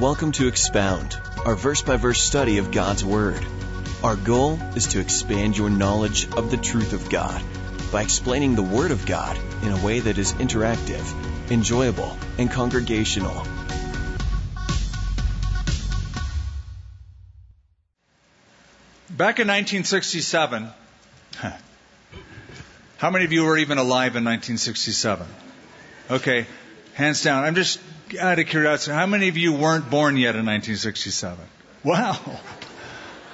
welcome to Expound, our verse by verse study of God's Word. Our goal is to expand your knowledge of the truth of God by explaining the Word of God in a way that is interactive, enjoyable, and congregational. Back in 1967, how many of you were even alive in 1967? Okay, hands down. I'm just out of curiosity. How many of you weren't born yet in 1967? Wow.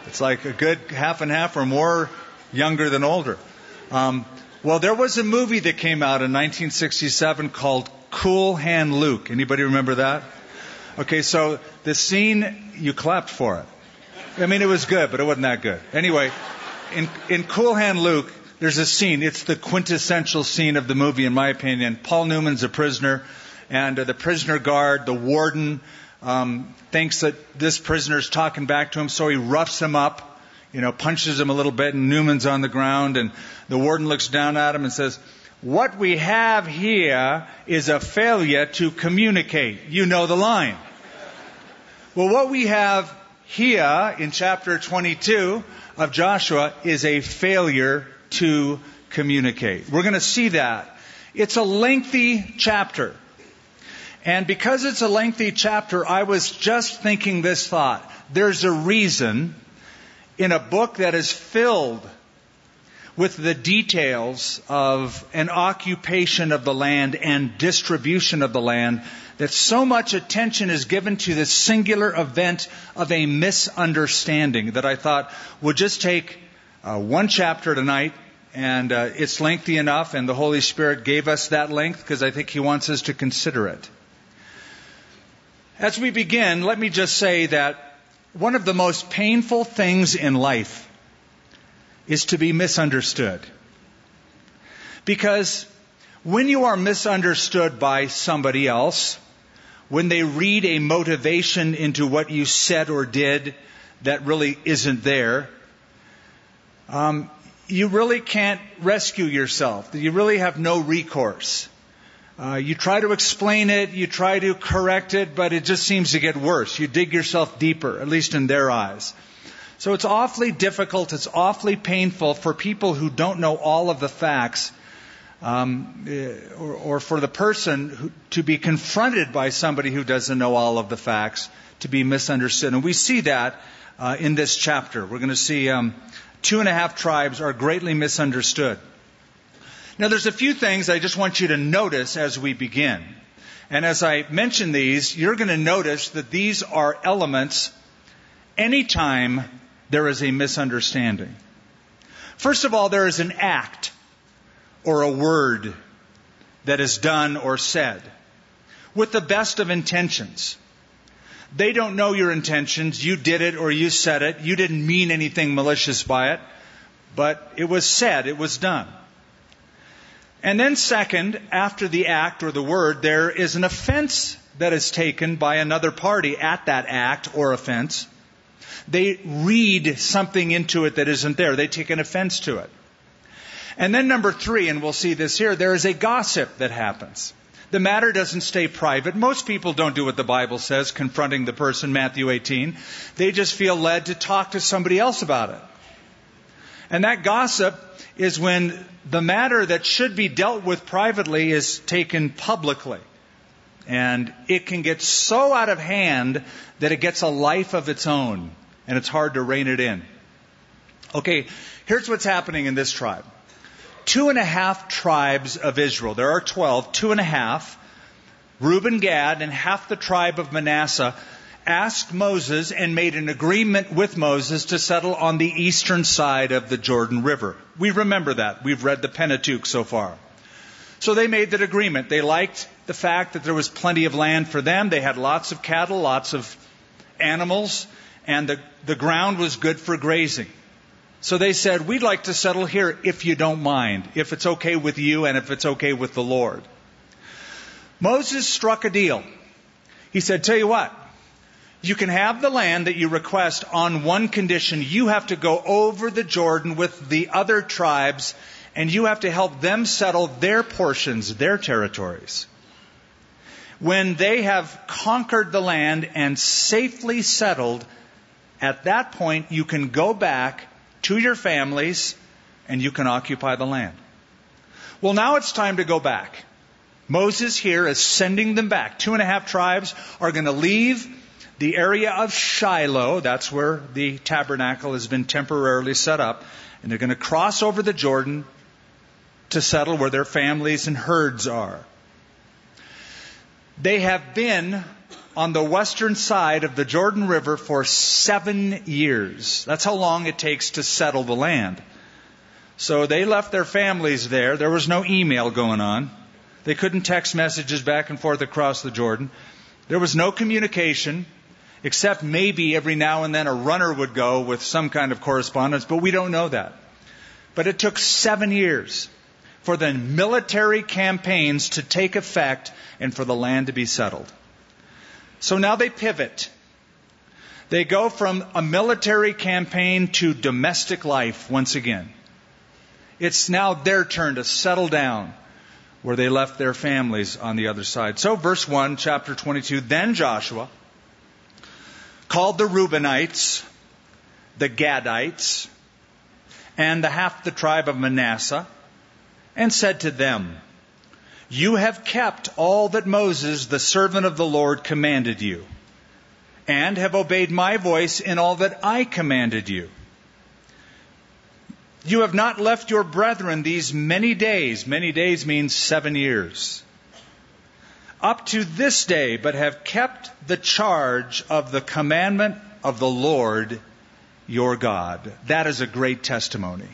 It's like a good half and half or more younger than older. Um, well, there was a movie that came out in 1967 called Cool Hand Luke. Anybody remember that? Okay, so the scene, you clapped for it. I mean, it was good, but it wasn't that good. Anyway, in, in Cool Hand Luke, there's a scene. It's the quintessential scene of the movie, in my opinion. Paul Newman's a prisoner, and uh, the prisoner guard, the warden, um, thinks that this prisoner is talking back to him, so he roughs him up, you know, punches him a little bit, and Newman's on the ground, and the warden looks down at him and says, What we have here is a failure to communicate. You know the line. Well, what we have here in chapter 22 of Joshua is a failure to communicate. We're going to see that. It's a lengthy chapter. And because it's a lengthy chapter, I was just thinking this thought. There's a reason in a book that is filled with the details of an occupation of the land and distribution of the land that so much attention is given to this singular event of a misunderstanding that I thought would just take uh, one chapter tonight and uh, it's lengthy enough and the Holy Spirit gave us that length because I think He wants us to consider it. As we begin, let me just say that one of the most painful things in life is to be misunderstood. Because when you are misunderstood by somebody else, when they read a motivation into what you said or did that really isn't there, um, you really can't rescue yourself. You really have no recourse. Uh, you try to explain it, you try to correct it, but it just seems to get worse. You dig yourself deeper, at least in their eyes. So it's awfully difficult, it's awfully painful for people who don't know all of the facts, um, eh, or, or, for the person who, to be confronted by somebody who doesn't know all of the facts, to be misunderstood. And we see that uh, in this chapter. We're going to see um, two and a half tribes are greatly misunderstood. Now, there's a few things I just want you to notice as we begin. And as I mention these, you're going to notice that these are elements anytime there is a misunderstanding. First of all, there is an act or a word that is done or said with the best of intentions. They don't know your intentions. You did it or you said it. You didn't mean anything malicious by it, but it was said, it was done. And then, second, after the act or the word, there is an offense that is taken by another party at that act or offense. They read something into it that isn't there. They take an offense to it. And then number three, and we'll see this here, there is a gossip that happens. The matter doesn't stay private. Most people don't do what the Bible says, confronting the person, Matthew 18. They just feel led to talk to somebody else about it. And that gossip is when the matter that should be dealt with privately is taken publicly. And it can get so out of hand that it gets a life of its own, and it's hard to rein it in. Okay, here's what's happening in this tribe two and a half tribes of Israel. There are twelve, two and a half. Reuben, Gad, and half the tribe of Manasseh asked Moses and made an agreement with Moses to settle on the eastern side of the Jordan River. We remember that. We've read the Pentateuch so far. So they made that agreement. They liked the fact that there was plenty of land for them. They had lots of cattle, lots of animals, and the, the ground was good for grazing. So they said, We'd like to settle here if you don't mind, if it's okay with you and if it's okay with the Lord. Moses struck a deal. He said, Tell you what, you can have the land that you request on one condition. You have to go over the Jordan with the other tribes and you have to help them settle their portions, their territories. when they have conquered the land and safely settled, at that point you can go back to your families and you can occupy the land. Well, now it's time to go back. Moses here is sending them back. Two and a half tribes are going to leave the area of Shiloh. That's where the tabernacle has been temporarily set up. And they're going to cross over the Jordan to settle where their families and herds are. They have been on the western side of the Jordan River for seven years. That's how long it takes to settle the land. So they left their families there. There was no email going on. They couldn't text messages back and forth across the Jordan. There was no communication, except maybe every now and then a runner would go with some kind of correspondence, but we don't know that. But it took seven years for the military campaigns to take effect and for the land to be settled. So now they pivot. They go from a military campaign to domestic life once again. It's now their turn to settle down where they left their families on the other side. So, verse 1, chapter 22 Then Joshua called the Reubenites, the Gadites, and the half the tribe of Manasseh and said to them, You have kept all that Moses, the servant of the Lord, commanded you, and have obeyed my voice in all that I commanded you. You have not left your brethren these many days. Many days means seven years. Up to this day, but have kept the charge of the commandment of the Lord your God. That is a great testimony.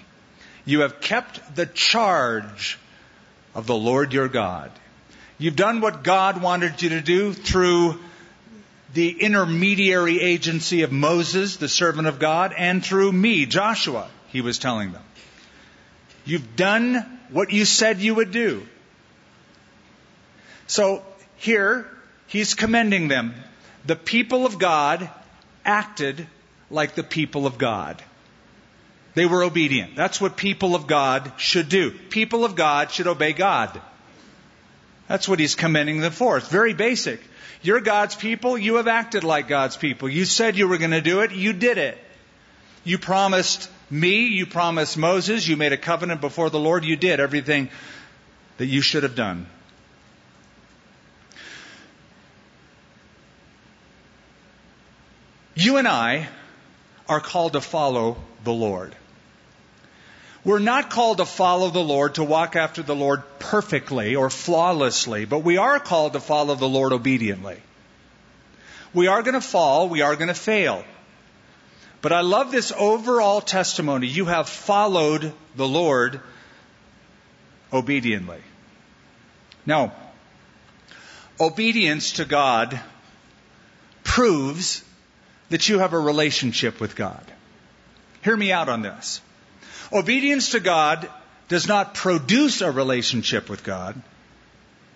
You have kept the charge of the Lord your God. You've done what God wanted you to do through the intermediary agency of Moses, the servant of God, and through me, Joshua, he was telling them. You've done what you said you would do. So here, he's commending them. The people of God acted like the people of God. They were obedient. That's what people of God should do. People of God should obey God. That's what he's commending them for. It's very basic. You're God's people. You have acted like God's people. You said you were going to do it. You did it. You promised me. You promised Moses. You made a covenant before the Lord. You did everything that you should have done. You and I are called to follow the Lord. We're not called to follow the Lord, to walk after the Lord perfectly or flawlessly, but we are called to follow the Lord obediently. We are going to fall, we are going to fail. But I love this overall testimony. You have followed the Lord obediently. Now, obedience to God proves that you have a relationship with God. Hear me out on this. Obedience to God does not produce a relationship with God.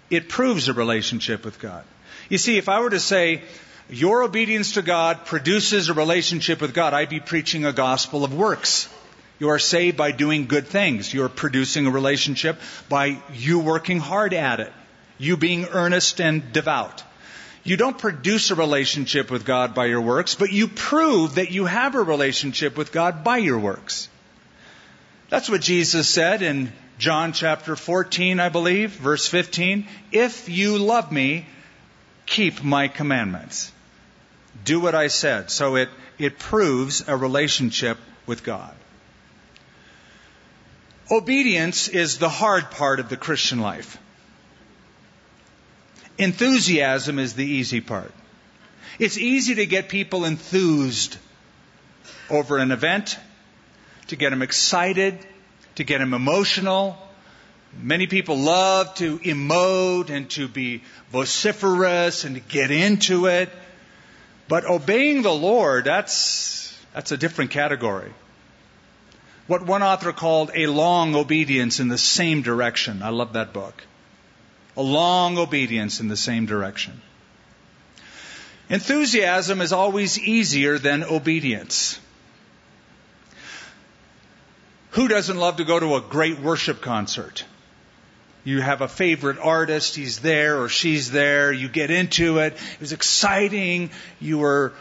It proves a relationship with God. You see, if I were to say, your obedience to God produces a relationship with God, I'd be preaching a gospel of works. You are saved by doing good things. You're producing a relationship by you working hard at it. You being earnest and devout. You don't produce a relationship with God by your works, but you prove that you have a relationship with God by your works. That's what Jesus said in John chapter 14, I believe, verse 15. If you love me, keep my commandments. Do what I said. So it, it proves a relationship with God. Obedience is the hard part of the Christian life. Enthusiasm is the easy part. It's easy to get people enthused over an event, to get them excited, to get them emotional. Many people love to emote and to be vociferous and to get into it. But obeying the Lord, that's, that's a different category. What one author called a long obedience in the same direction. I love that book. A long obedience in the same direction. Enthusiasm is always easier than obedience. Who doesn't love to go to a great worship concert? You have a favorite artist, he's there or she's there, you get into it. It was exciting. You were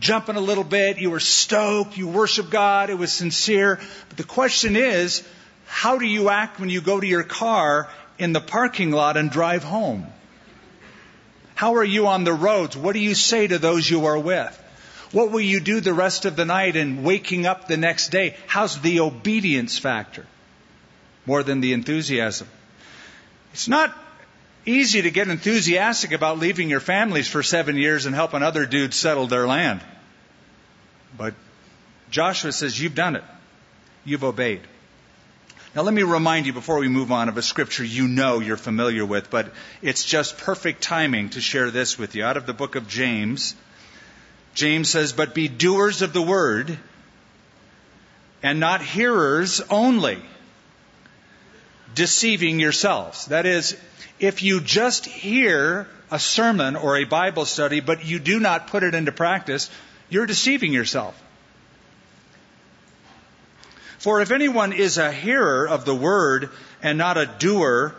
jumping a little bit, you were stoked, you worship God, it was sincere. But the question is, how do you act when you go to your car in the parking lot and drive home? How are you on the roads? What do you say to those you are with? What will you do the rest of the night and waking up the next day? How's the obedience factor? More than the enthusiasm. It's not easy to get enthusiastic about leaving your families for seven years and helping other dudes settle their land. But Joshua says, You've done it. You've obeyed. Now, let me remind you before we move on of a scripture you know you're familiar with, but it's just perfect timing to share this with you. Out of the book of James, James says, But be doers of the word and not hearers only deceiving yourselves. That is, if you just hear a sermon or a Bible study, but you do not put it into practice, you're deceiving yourself. For if anyone is a hearer of the word and not a doer,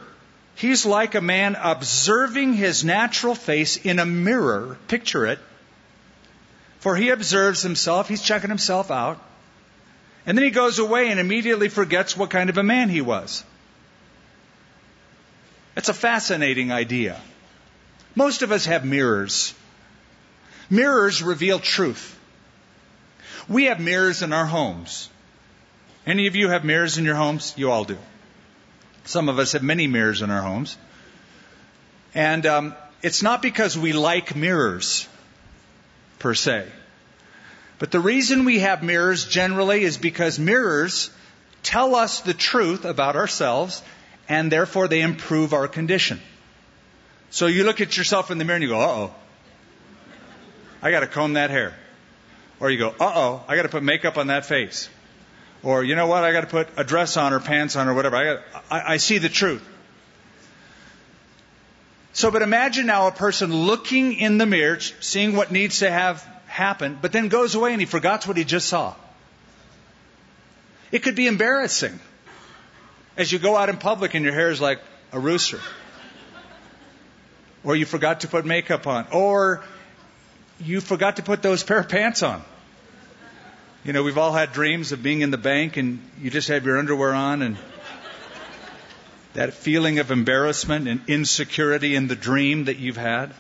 he's like a man observing his natural face in a mirror. Picture it. For he observes himself, he's checking himself out, and then he goes away and immediately forgets what kind of a man he was. It's a fascinating idea. Most of us have mirrors. Mirrors reveal truth. We have mirrors in our homes. Any of you have mirrors in your homes? You all do. Some of us have many mirrors in our homes. And um, it's not because we like mirrors, per se. But the reason we have mirrors generally is because mirrors tell us the truth about ourselves and therefore they improve our condition. So you look at yourself in the mirror and you go, uh oh, I got to comb that hair. Or you go, uh oh, I got to put makeup on that face. Or you know what, I got to put a dress on or pants on or whatever. I, got, I, I see the truth. So, but imagine now a person looking in the mirror, seeing what needs to have happened, but then goes away and he forgets what he just saw. It could be embarrassing as you go out in public and your hair is like a rooster. Or you forgot to put makeup on. Or you forgot to put those pair of pants on. You know, we've all had dreams of being in the bank and you just have your underwear on and that feeling of embarrassment and insecurity in the dream that you've had.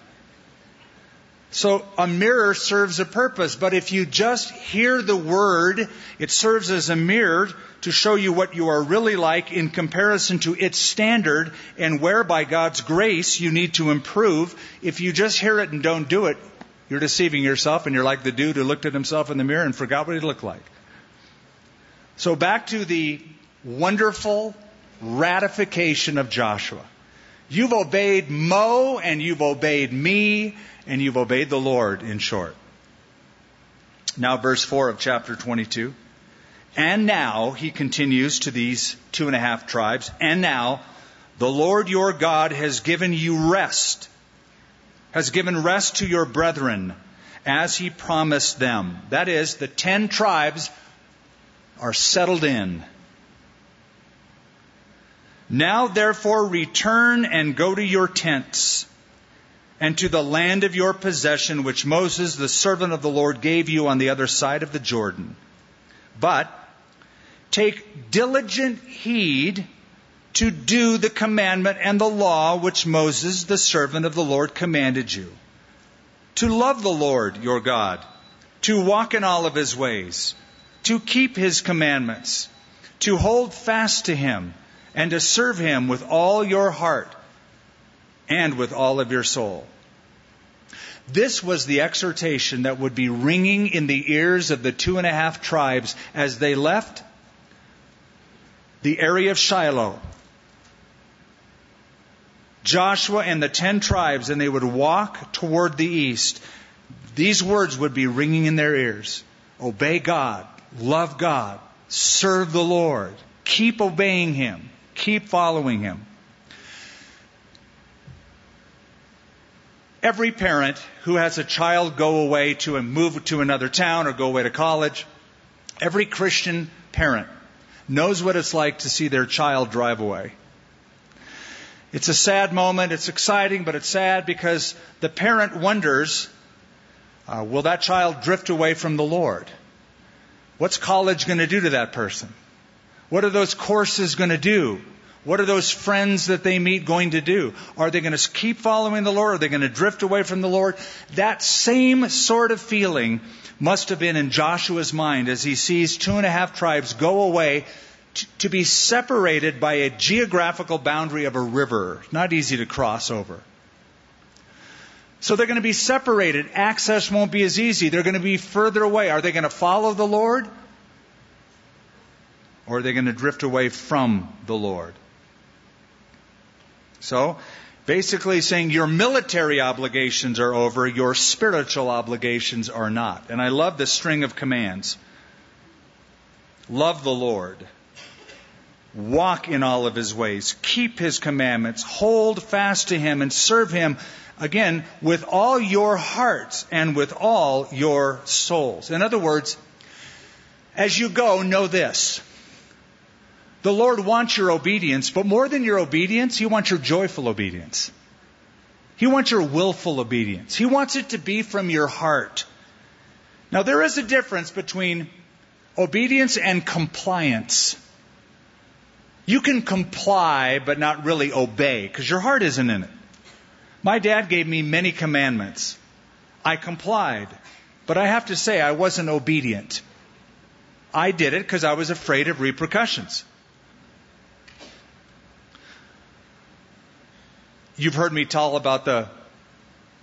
So a mirror serves a purpose, but if you just hear the word, it serves as a mirror to show you what you are really like in comparison to its standard and where by God's grace you need to improve. If you just hear it and don't do it, you're deceiving yourself and you're like the dude who looked at himself in the mirror and forgot what he looked like. So back to the wonderful ratification of Joshua. You've obeyed Mo and you've obeyed me and you've obeyed the Lord, in short. Now, verse 4 of chapter 22. And now, he continues to these two and a half tribes, and now, the Lord your God has given you rest, has given rest to your brethren, as he promised them. That is, the ten tribes are settled in. Now therefore return and go to your tents and to the land of your possession, which Moses, the servant of the Lord, gave you on the other side of the Jordan. But take diligent heed to do the commandment and the law which Moses, the servant of the Lord, commanded you. To love the Lord your God, to walk in all of his ways, to keep his commandments, to hold fast to him, and to serve him with all your heart and with all of your soul. This was the exhortation that would be ringing in the ears of the two and a half tribes as they left the area of Shiloh. Joshua and the ten tribes, and they would walk toward the east. These words would be ringing in their ears. Obey God, love God, serve the Lord, keep obeying Him, keep following Him. Every parent who has a child go away to and move to another town or go away to college, every Christian parent knows what it's like to see their child drive away. It's a sad moment. It's exciting, but it's sad because the parent wonders uh, will that child drift away from the Lord? What's college going to do to that person? What are those courses going to do? What are those friends that they meet going to do? Are they going to keep following the Lord? Are they going to drift away from the Lord? That same sort of feeling must have been in Joshua's mind as he sees two and a half tribes go away to be separated by a geographical boundary of a river. Not easy to cross over. So they're going to be separated. Access won't be as easy. They're going to be further away. Are they going to follow the Lord? Or are they going to drift away from the Lord? So, basically saying your military obligations are over, your spiritual obligations are not. And I love the string of commands. Love the Lord. Walk in all of his ways. Keep his commandments. Hold fast to him and serve him, again, with all your hearts and with all your souls. In other words, as you go, know this. The Lord wants your obedience, but more than your obedience, He wants your joyful obedience. He wants your willful obedience. He wants it to be from your heart. Now, there is a difference between obedience and compliance. You can comply, but not really obey, because your heart isn't in it. My dad gave me many commandments. I complied, but I have to say I wasn't obedient. I did it because I was afraid of repercussions. You've heard me tell about the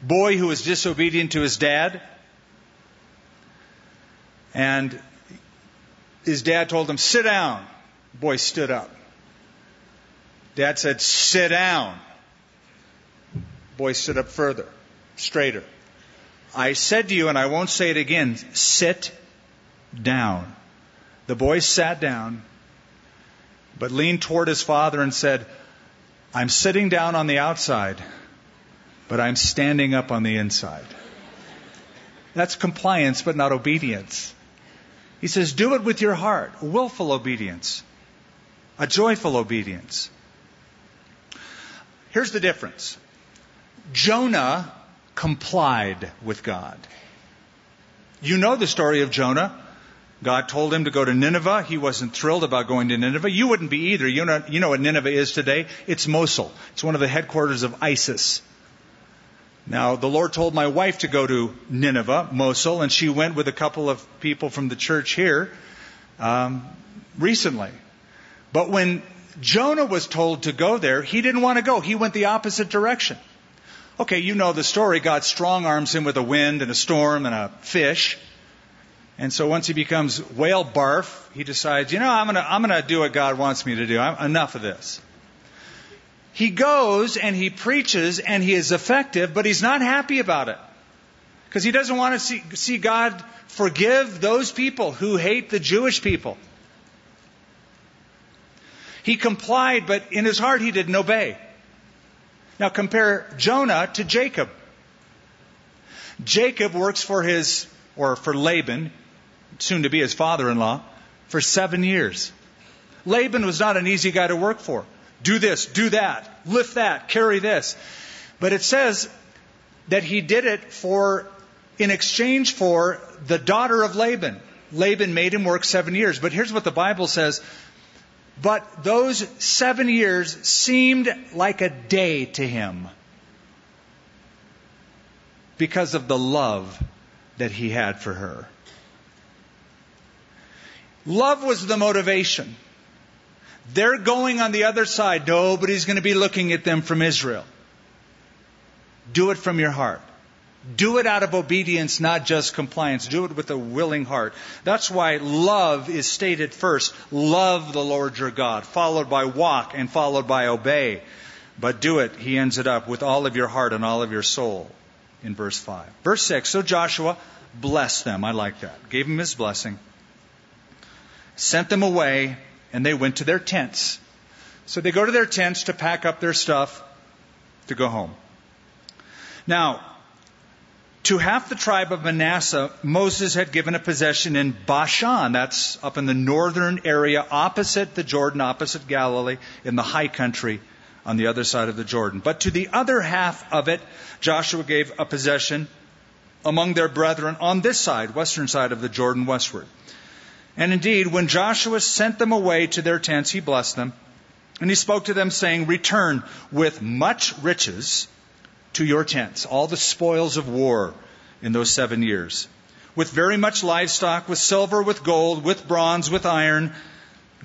boy who was disobedient to his dad. And his dad told him, sit down. The boy stood up. Dad said, sit down. Boy stood up further, straighter. I said to you, and I won't say it again, sit down. The boy sat down, but leaned toward his father and said, I'm sitting down on the outside, but I'm standing up on the inside. That's compliance, but not obedience. He says, do it with your heart, willful obedience, a joyful obedience. Here's the difference Jonah complied with God. You know the story of Jonah. God told him to go to Nineveh. He wasn't thrilled about going to Nineveh. You wouldn't be either. You know, you know what Nineveh is today? It's Mosul. It's one of the headquarters of ISIS. Now, the Lord told my wife to go to Nineveh, Mosul, and she went with a couple of people from the church here um, recently. But when Jonah was told to go there, he didn't want to go. He went the opposite direction. Okay, you know the story. God strong arms him with a wind and a storm and a fish. And so once he becomes whale barf, he decides, you know, I'm going to I'm gonna do what God wants me to do. I'm, enough of this. He goes and he preaches and he is effective, but he's not happy about it. Because he doesn't want to see, see God forgive those people who hate the Jewish people. He complied, but in his heart he didn't obey. Now compare Jonah to Jacob. Jacob works for his, or for Laban soon to be his father in law, for seven years. Laban was not an easy guy to work for. Do this, do that, lift that, carry this. But it says that he did it for, in exchange for the daughter of Laban. Laban made him work seven years. But here's what the Bible says. But those seven years seemed like a day to him because of the love that he had for her. Love was the motivation. They're going on the other side. Nobody's going to be looking at them from Israel. Do it from your heart. Do it out of obedience, not just compliance. Do it with a willing heart. That's why love is stated first. Love the Lord your God, followed by walk and followed by obey. But do it, he ends it up, with all of your heart and all of your soul in verse 5. Verse 6, so Joshua blessed them. I like that. Gave them his blessing sent them away, and they went to their tents. So they go to their tents to pack up their stuff to go home. Now, to half the tribe of Manasseh, Moses had given a possession in Bashan. That's up in the northern area, opposite the Jordan, opposite Galilee, in the high country on the other side of the Jordan. But to the other half of it, Joshua gave a possession among their brethren on this side, western side of the Jordan westward. And indeed, when Joshua sent them away to their tents, he blessed them. And he spoke to them, saying, Return with much riches to your tents, all the spoils of war in those seven years, with very much livestock, with silver, with gold, with bronze, with iron,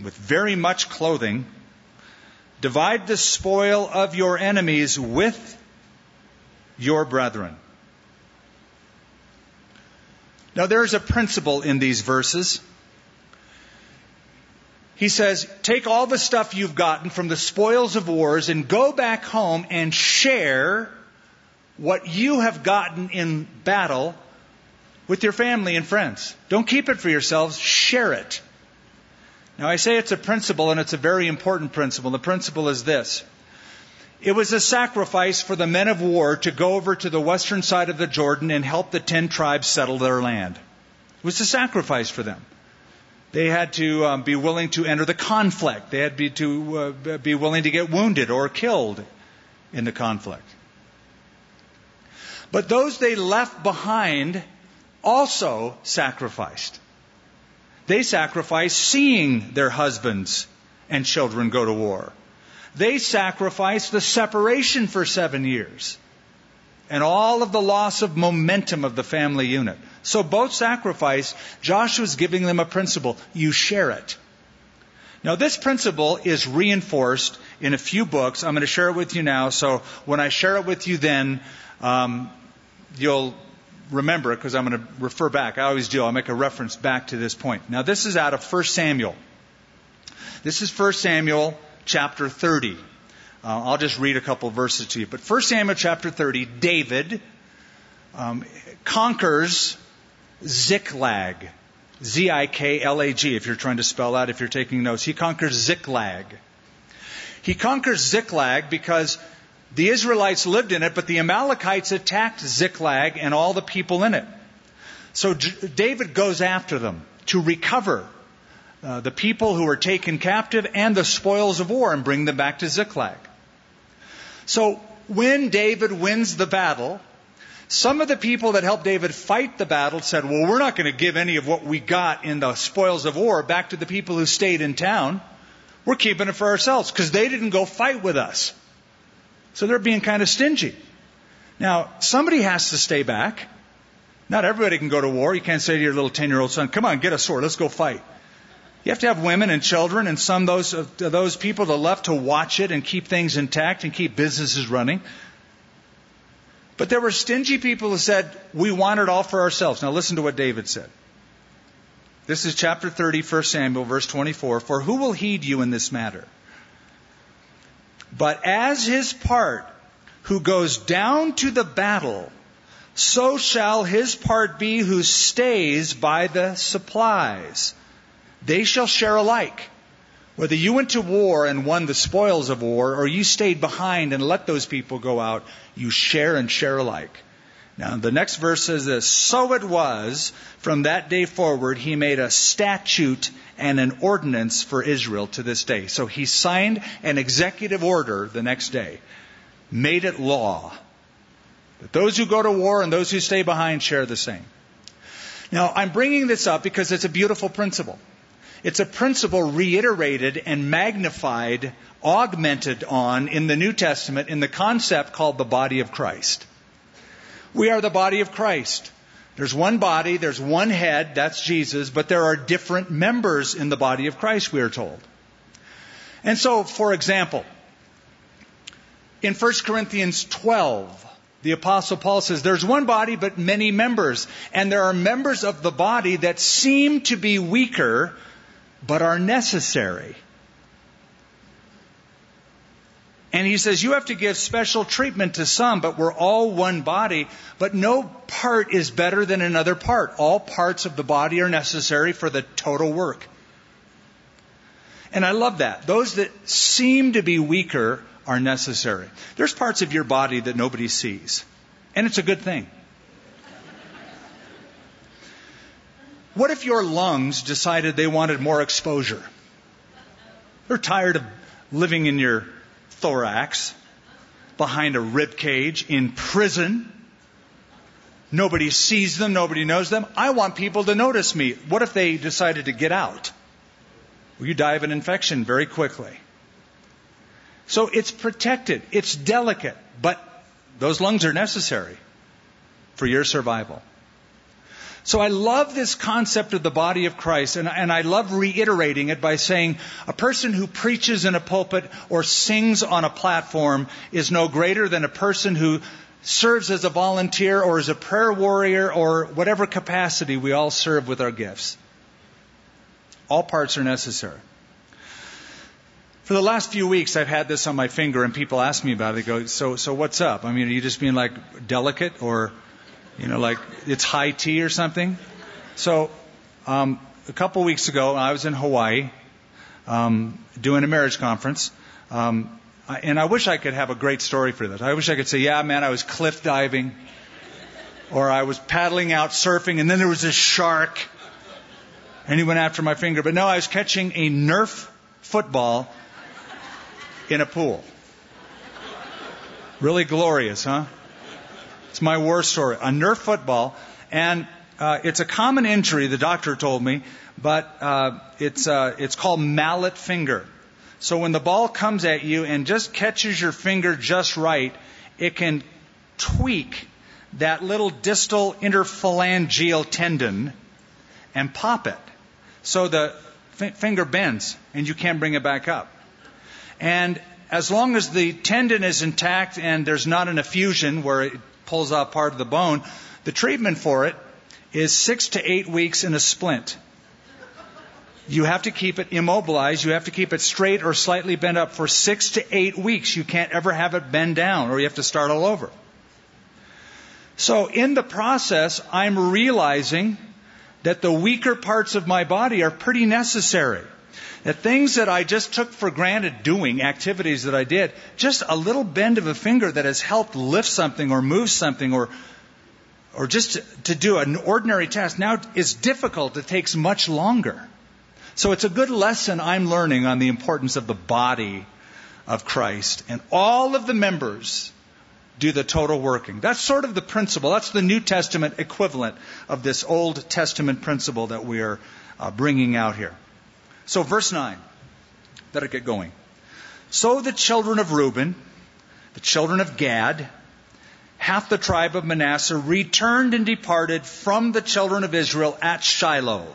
with very much clothing. Divide the spoil of your enemies with your brethren. Now, there's a principle in these verses. He says, take all the stuff you've gotten from the spoils of wars and go back home and share what you have gotten in battle with your family and friends. Don't keep it for yourselves, share it. Now, I say it's a principle, and it's a very important principle. The principle is this it was a sacrifice for the men of war to go over to the western side of the Jordan and help the ten tribes settle their land. It was a sacrifice for them. They had to um, be willing to enter the conflict. They had be, to uh, be willing to get wounded or killed in the conflict. But those they left behind also sacrificed. They sacrificed seeing their husbands and children go to war. They sacrificed the separation for seven years and all of the loss of momentum of the family unit. So both sacrifice, Joshua's giving them a principle. You share it. Now this principle is reinforced in a few books. I'm going to share it with you now. So when I share it with you then, um, you'll remember it because I'm going to refer back. I always do. I'll make a reference back to this point. Now this is out of 1 Samuel. This is 1 Samuel chapter 30. Uh, I'll just read a couple verses to you. But 1 Samuel chapter 30, David um, conquers Ziklag. Z I K L A G, if you're trying to spell out, if you're taking notes. He conquers Ziklag. He conquers Ziklag because the Israelites lived in it, but the Amalekites attacked Ziklag and all the people in it. So J- David goes after them to recover uh, the people who were taken captive and the spoils of war and bring them back to Ziklag. So when David wins the battle, some of the people that helped David fight the battle said, well, we're not going to give any of what we got in the spoils of war back to the people who stayed in town. We're keeping it for ourselves because they didn't go fight with us. So they're being kind of stingy. Now, somebody has to stay back. Not everybody can go to war. You can't say to your little 10 year old son, come on, get a sword, let's go fight. You have to have women and children and some those, of those people that left to watch it and keep things intact and keep businesses running. But there were stingy people who said, we want it all for ourselves. Now listen to what David said. This is chapter 30, 1 Samuel, verse 24. For who will heed you in this matter? But as his part who goes down to the battle, so shall his part be who stays by the supplies. They shall share alike. Whether you went to war and won the spoils of war, or you stayed behind and let those people go out, you share and share alike. Now, the next verse says this So it was, from that day forward, he made a statute and an ordinance for Israel to this day. So he signed an executive order the next day, made it law. That those who go to war and those who stay behind share the same. Now, I'm bringing this up because it's a beautiful principle. It's a principle reiterated and magnified, augmented on in the New Testament in the concept called the body of Christ. We are the body of Christ. There's one body, there's one head, that's Jesus, but there are different members in the body of Christ, we are told. And so, for example, in 1 Corinthians 12, the apostle Paul says, there's one body but many members, and there are members of the body that seem to be weaker, but are necessary. And he says, you have to give special treatment to some, but we're all one body, but no part is better than another part. All parts of the body are necessary for the total work. And I love that. Those that seem to be weaker are necessary. There's parts of your body that nobody sees. And it's a good thing. What if your lungs decided they wanted more exposure? They're tired of living in your thorax, behind a rib cage, in prison. Nobody sees them, nobody knows them. I want people to notice me. What if they decided to get out? Well, you die of an infection very quickly. So it's protected, it's delicate, but those lungs are necessary for your survival. So I love this concept of the body of Christ, and, and, I love reiterating it by saying a person who preaches in a pulpit or sings on a platform is no greater than a person who serves as a volunteer or as a prayer warrior or whatever capacity we all serve with our gifts. All parts are necessary. For the last few weeks, I've had this on my finger, and people ask me about it. They go, "So, so what's up? I mean, are you just being like delicate, or you know, like it's high tea or something?" So, um, a couple weeks ago, I was in Hawaii um, doing a marriage conference, um, and I wish I could have a great story for this. I wish I could say, "Yeah, man, I was cliff diving." Or I was paddling out surfing, and then there was this shark, and he went after my finger. But no, I was catching a Nerf football in a pool. Really glorious, huh? It's my war story. A Nerf football, and uh, it's a common injury, the doctor told me, but uh, it's, uh, it's called mallet finger. So when the ball comes at you and just catches your finger just right, it can tweak that little distal interphalangeal tendon and pop it. So the f- finger bends and you can't bring it back up. And as long as the tendon is intact and there's not an effusion where it pulls out part of the bone, the treatment for it is six to eight weeks in a splint. You have to keep it immobilized. You have to keep it straight or slightly bent up for six to eight weeks. You can't ever have it bend down or you have to start all over. So in the process, I'm realizing that the weaker parts of my body are pretty necessary. That things that I just took for granted doing, activities that I did, just a little bend of a finger that has helped lift something or move something or or just to, to do an ordinary task now is difficult. It takes much longer. So it's a good lesson I'm learning on the importance of the body of Christ. And all of the members do the total working. That's sort of the principle. That's the New Testament equivalent of this Old Testament principle that we are uh, bringing out here. So, verse 9. Better get going. So the children of Reuben, the children of Gad, half the tribe of Manasseh, returned and departed from the children of Israel at Shiloh,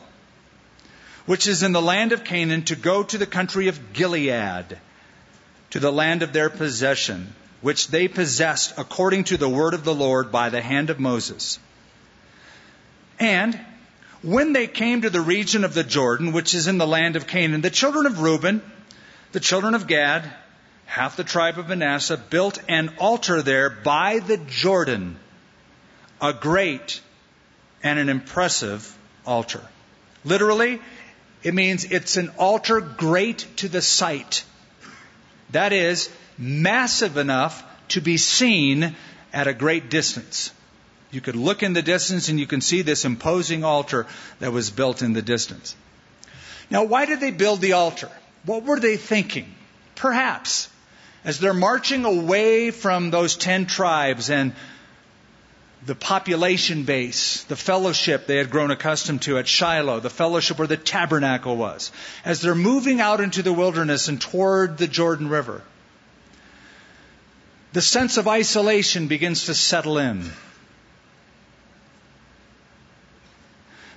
which is in the land of Canaan, to go to the country of Gilead, to the land of their possession, which they possessed according to the word of the Lord by the hand of Moses. And when they came to the region of the Jordan, which is in the land of Canaan, the children of Reuben, the children of Gad, half the tribe of Manasseh, built an altar there by the Jordan, a great and an impressive altar. Literally, it means it's an altar great to the sight. That is, massive enough to be seen at a great distance. You could look in the distance and you can see this imposing altar that was built in the distance. Now, why did they build the altar? What were they thinking? Perhaps, as they're marching away from those ten tribes and the population base, the fellowship they had grown accustomed to at Shiloh, the fellowship where the tabernacle was, as they're moving out into the wilderness and toward the Jordan River, the sense of isolation begins to settle in.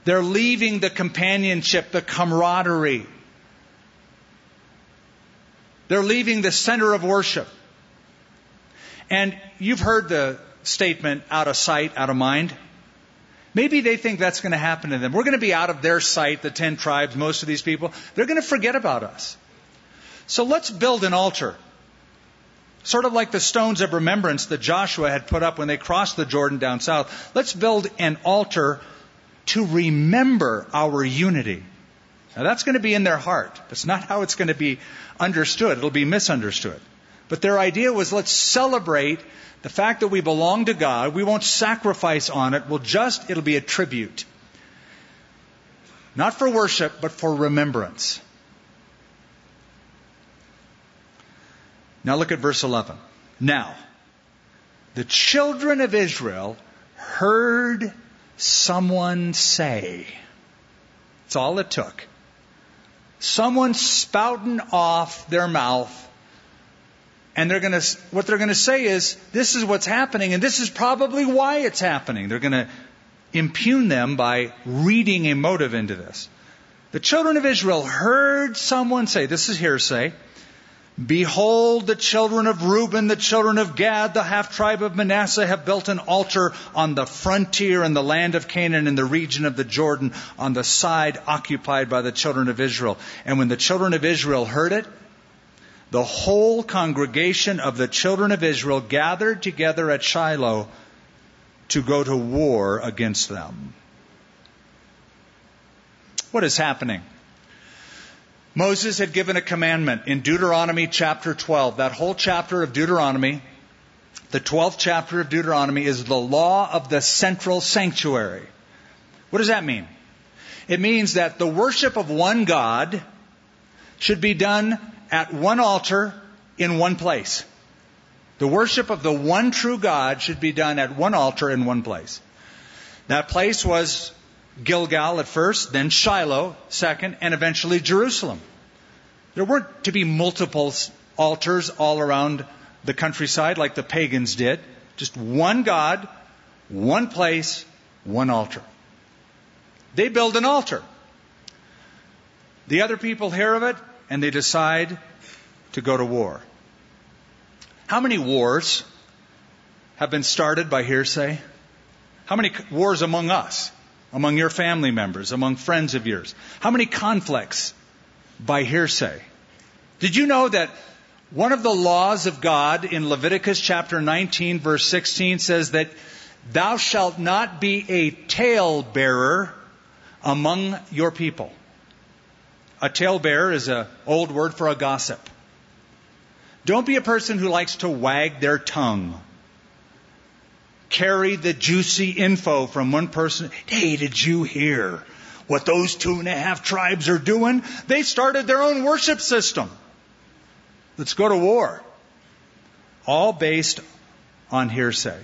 They're leaving the companionship, the camaraderie. They're leaving the center of worship. And you've heard the statement, out of sight, out of mind. Maybe they think that's going to happen to them. We're going to be out of their sight, the ten tribes, most of these people. They're going to forget about us. So let's build an altar. Sort of like the stones of remembrance that Joshua had put up when they crossed the Jordan down south. Let's build an altar to remember our unity. Now that's going to be in their heart. That's not how it's going to be understood. It'll be misunderstood. But their idea was let's celebrate the fact that we belong to God. We won't sacrifice on it. We'll just, it'll be a tribute. Not for worship, but for remembrance. Now look at verse 11. Now, the children of Israel heard someone say. That's all it took. Someone spouting off their mouth and they're going to what they're going to say is this is what's happening and this is probably why it's happening they're going to impugn them by reading a motive into this the children of israel heard someone say this is hearsay Behold, the children of Reuben, the children of Gad, the half tribe of Manasseh have built an altar on the frontier in the land of Canaan in the region of the Jordan on the side occupied by the children of Israel. And when the children of Israel heard it, the whole congregation of the children of Israel gathered together at Shiloh to go to war against them. What is happening? Moses had given a commandment in Deuteronomy chapter 12. That whole chapter of Deuteronomy, the 12th chapter of Deuteronomy, is the law of the central sanctuary. What does that mean? It means that the worship of one God should be done at one altar in one place. The worship of the one true God should be done at one altar in one place. That place was Gilgal at first, then Shiloh second, and eventually Jerusalem. There weren't to be multiple altars all around the countryside like the pagans did. Just one God, one place, one altar. They build an altar. The other people hear of it and they decide to go to war. How many wars have been started by hearsay? How many wars among us? Among your family members, among friends of yours? How many conflicts by hearsay? Did you know that one of the laws of God in Leviticus chapter 19 verse 16 says that thou shalt not be a talebearer among your people. A talebearer is an old word for a gossip. Don't be a person who likes to wag their tongue carry the juicy info from one person. Hey, did you hear what those two and a half tribes are doing? They started their own worship system. Let's go to war. All based on hearsay.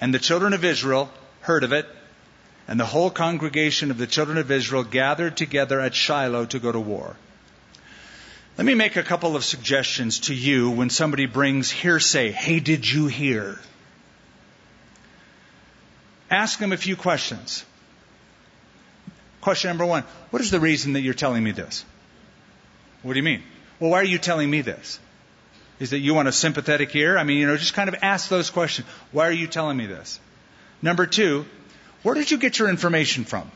And the children of Israel heard of it, and the whole congregation of the children of Israel gathered together at Shiloh to go to war. Let me make a couple of suggestions to you when somebody brings hearsay. Hey, did you hear? Ask them a few questions. Question number one What is the reason that you're telling me this? What do you mean? Well, why are you telling me this? Is that you want a sympathetic ear? I mean, you know, just kind of ask those questions. Why are you telling me this? Number two, where did you get your information from?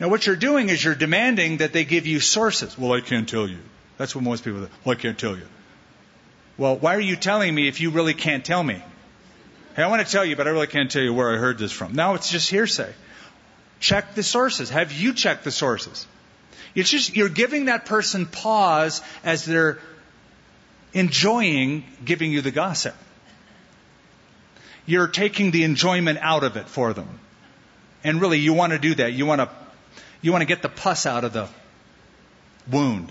Now, what you're doing is you're demanding that they give you sources. Well, I can't tell you. That's what most people do. Well, I can't tell you. Well, why are you telling me if you really can't tell me? Hey, I want to tell you, but I really can't tell you where I heard this from. Now it's just hearsay. Check the sources. Have you checked the sources? It's just, you're giving that person pause as they're enjoying giving you the gossip. You're taking the enjoyment out of it for them. And really, you want to do that. You want to, you want to get the pus out of the wound.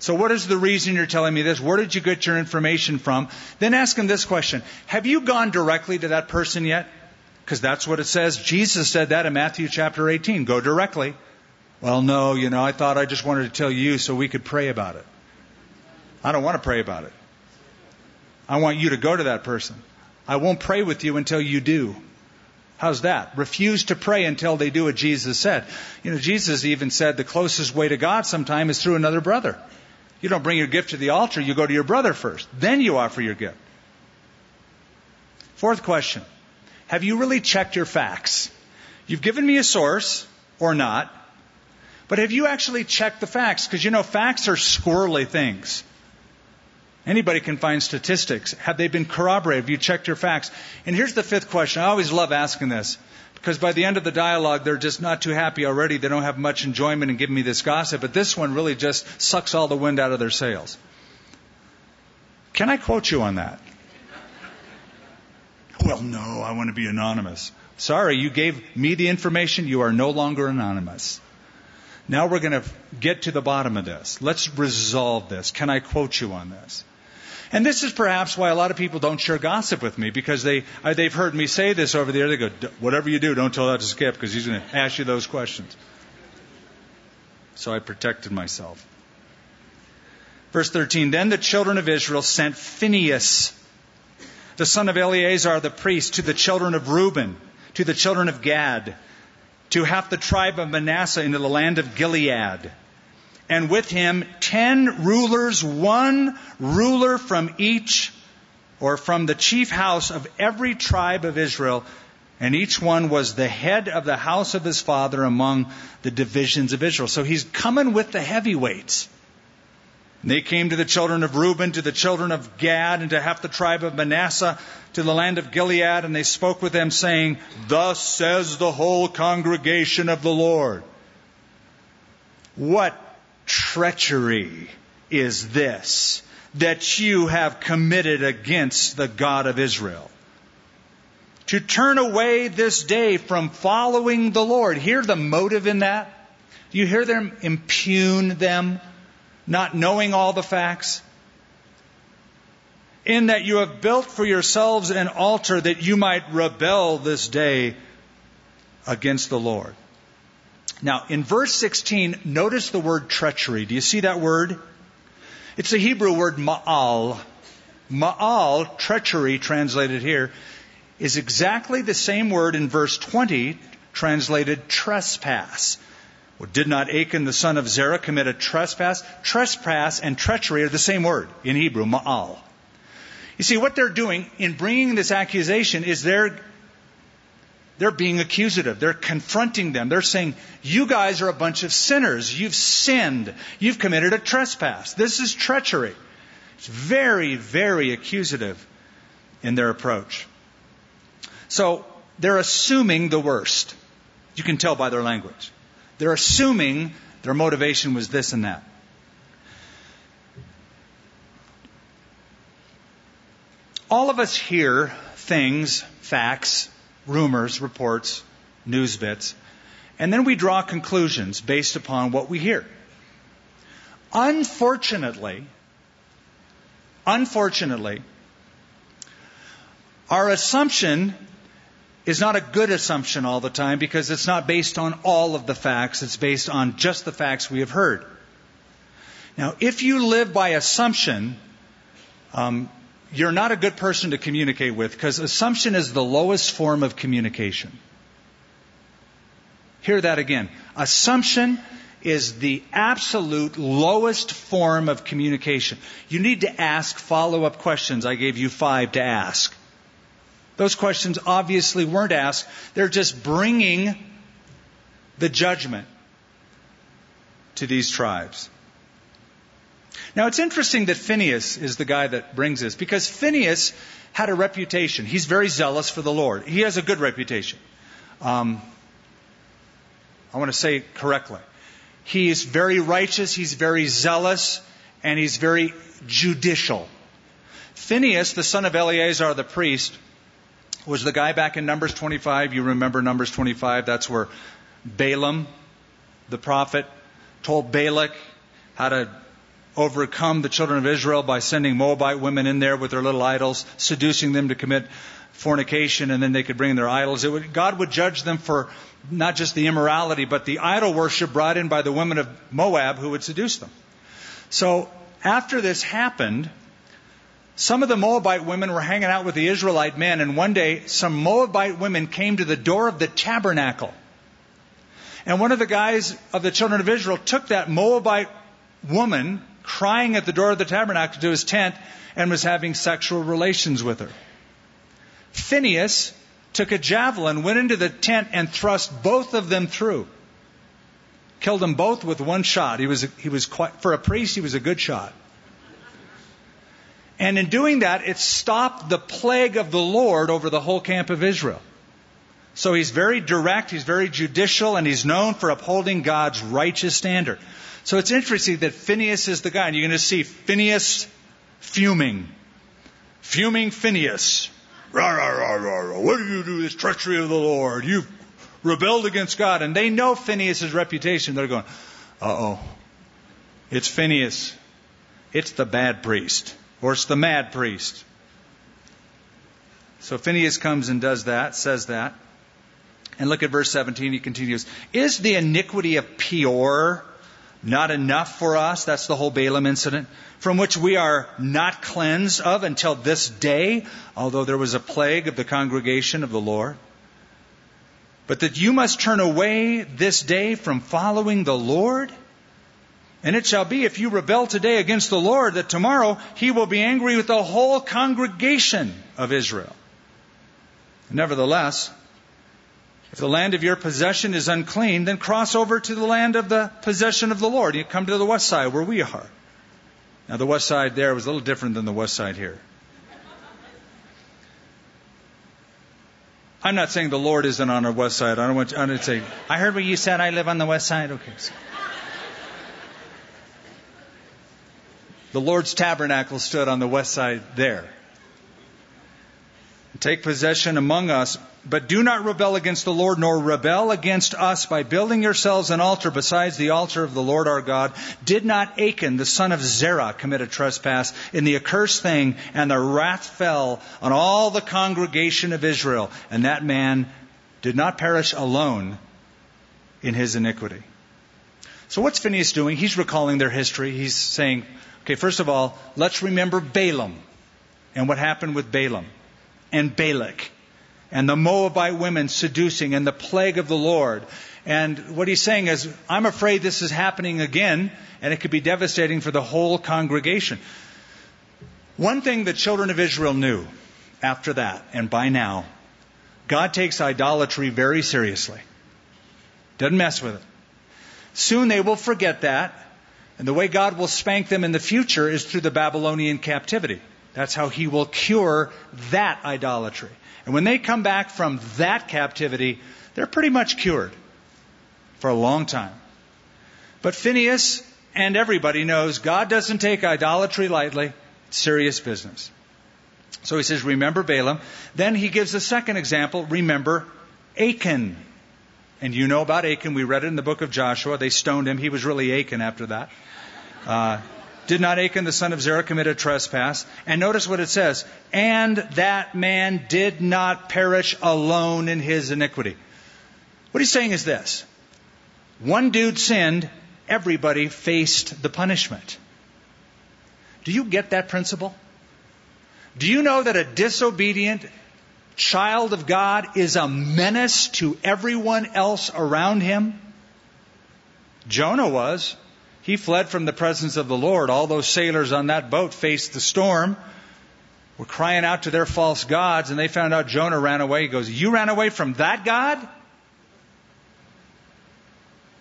So what is the reason you're telling me this? Where did you get your information from? Then ask him this question. Have you gone directly to that person yet? Because that's what it says. Jesus said that in Matthew chapter 18. Go directly. Well, no, you know, I thought I just wanted to tell you so we could pray about it. I don't want to pray about it. I want you to go to that person. I won't pray with you until you do. How's that? Refuse to pray until they do what Jesus said. You know, Jesus even said the closest way to God sometime is through another brother. You don't bring your gift to the altar, you go to your brother first. Then you offer your gift. Fourth question Have you really checked your facts? You've given me a source, or not, but have you actually checked the facts? Because you know, facts are squirrely things. Anybody can find statistics. Have they been corroborated? Have you checked your facts? And here's the fifth question. I always love asking this. Because by the end of the dialogue, they're just not too happy already. They don't have much enjoyment in giving me this gossip. But this one really just sucks all the wind out of their sails. Can I quote you on that? Well, no, I want to be anonymous. Sorry, you gave me the information. You are no longer anonymous. Now we're going to get to the bottom of this. Let's resolve this. Can I quote you on this? And this is perhaps why a lot of people don't share gossip with me because they uh, they've heard me say this over the there. They go, "Whatever you do, don't tell that to Skip because he's going to ask you those questions." So I protected myself. Verse 13. Then the children of Israel sent Phinehas, the son of Eleazar the priest, to the children of Reuben, to the children of Gad, to half the tribe of Manasseh into the land of Gilead and with him ten rulers, one ruler from each or from the chief house of every tribe of Israel, and each one was the head of the house of his father among the divisions of Israel. So he's coming with the heavyweights. And they came to the children of Reuben, to the children of Gad, and to half the tribe of Manasseh, to the land of Gilead, and they spoke with them, saying, Thus says the whole congregation of the Lord. What treachery is this that you have committed against the God of Israel? To turn away this day from following the Lord. Hear the motive in that? Do you hear them impugn them, not knowing all the facts? In that you have built for yourselves an altar that you might rebel this day against the Lord. Now, in verse 16, notice the word treachery. Do you see that word? It's the Hebrew word ma'al. Ma'al, treachery translated here, is exactly the same word in verse 20 translated trespass. Well, did not Achan the son of Zerah commit a trespass? Trespass and treachery are the same word in Hebrew, ma'al. You see, what they're doing in bringing this accusation is they're they're being accusative. They're confronting them. They're saying, You guys are a bunch of sinners. You've sinned. You've committed a trespass. This is treachery. It's very, very accusative in their approach. So they're assuming the worst. You can tell by their language. They're assuming their motivation was this and that. All of us hear things, facts, rumors, reports, news bits, and then we draw conclusions based upon what we hear. Unfortunately, unfortunately, our assumption is not a good assumption all the time because it's not based on all of the facts, it's based on just the facts we have heard. Now, if you live by assumption, um, you're not a good person to communicate with because assumption is the lowest form of communication. Hear that again. Assumption is the absolute lowest form of communication. You need to ask follow up questions. I gave you five to ask. Those questions obviously weren't asked. They're just bringing the judgment to these tribes. Now it's interesting that Phineas is the guy that brings this because Phineas had a reputation. He's very zealous for the Lord. He has a good reputation. Um, I want to say it correctly. He's very righteous, he's very zealous, and he's very judicial. Phineas, the son of Eleazar the priest, was the guy back in Numbers 25. You remember Numbers 25? That's where Balaam, the prophet, told Balak how to overcome the children of Israel by sending Moabite women in there with their little idols, seducing them to commit fornication, and then they could bring their idols. Would, God would judge them for not just the immorality, but the idol worship brought in by the women of Moab who would seduce them. So after this happened, some of the Moabite women were hanging out with the Israelite men, and one day some Moabite women came to the door of the tabernacle. And one of the guys of the children of Israel took that Moabite woman crying at the door of the tabernacle to his tent and was having sexual relations with her. Phineas took a javelin, went into the tent, and thrust both of them through. Killed them both with one shot. He was, he was quite, for a priest, he was a good shot. And in doing that, it stopped the plague of the Lord over the whole camp of Israel. So he's very direct, he's very judicial, and he's known for upholding God's righteous standard. So it's interesting that Phineas is the guy, and you're going to see Phineas fuming. Fuming Phineas. Rah, rah, rah, rah, rah. What do you do, this treachery of the Lord? You've rebelled against God. And they know Phineas' reputation. They're going, Uh oh. It's Phineas. It's the bad priest. Or it's the mad priest. So Phineas comes and does that, says that. And look at verse 17. He continues Is the iniquity of Peor not enough for us? That's the whole Balaam incident. From which we are not cleansed of until this day, although there was a plague of the congregation of the Lord. But that you must turn away this day from following the Lord? And it shall be, if you rebel today against the Lord, that tomorrow he will be angry with the whole congregation of Israel. Nevertheless, if the land of your possession is unclean, then cross over to the land of the possession of the Lord. You come to the west side where we are. Now, the west side there was a little different than the west side here. I'm not saying the Lord isn't on our west side. I don't want to, I don't say, I heard what you said, I live on the west side. Okay. The Lord's tabernacle stood on the west side there. Take possession among us, but do not rebel against the Lord, nor rebel against us by building yourselves an altar besides the altar of the Lord our God. Did not Achan, the son of Zerah, commit a trespass in the accursed thing, and the wrath fell on all the congregation of Israel, and that man did not perish alone in his iniquity. So what's Phineas doing? He's recalling their history. He's saying, okay, first of all, let's remember Balaam and what happened with Balaam and Balak and the Moabite women seducing and the plague of the Lord. And what he's saying is, I'm afraid this is happening again and it could be devastating for the whole congregation. One thing the children of Israel knew after that and by now, God takes idolatry very seriously. Doesn't mess with it. Soon they will forget that, and the way God will spank them in the future is through the Babylonian captivity. That's how he will cure that idolatry. And when they come back from that captivity, they're pretty much cured for a long time. But Phineas and everybody knows God doesn't take idolatry lightly. It's serious business. So he says, remember Balaam. Then he gives a second example, remember Achan. And you know about Achan. We read it in the book of Joshua. They stoned him. He was really Achan after that. Uh, did not Achan the son of Zerah commit a trespass? And notice what it says. And that man did not perish alone in his iniquity. What he's saying is this. One dude sinned, everybody faced the punishment. Do you get that principle? Do you know that a disobedient child of God is a menace to everyone else around him? Jonah was. He fled from the presence of the Lord. All those sailors on that boat faced the storm, were crying out to their false gods, and they found out Jonah ran away. He goes, You ran away from that God?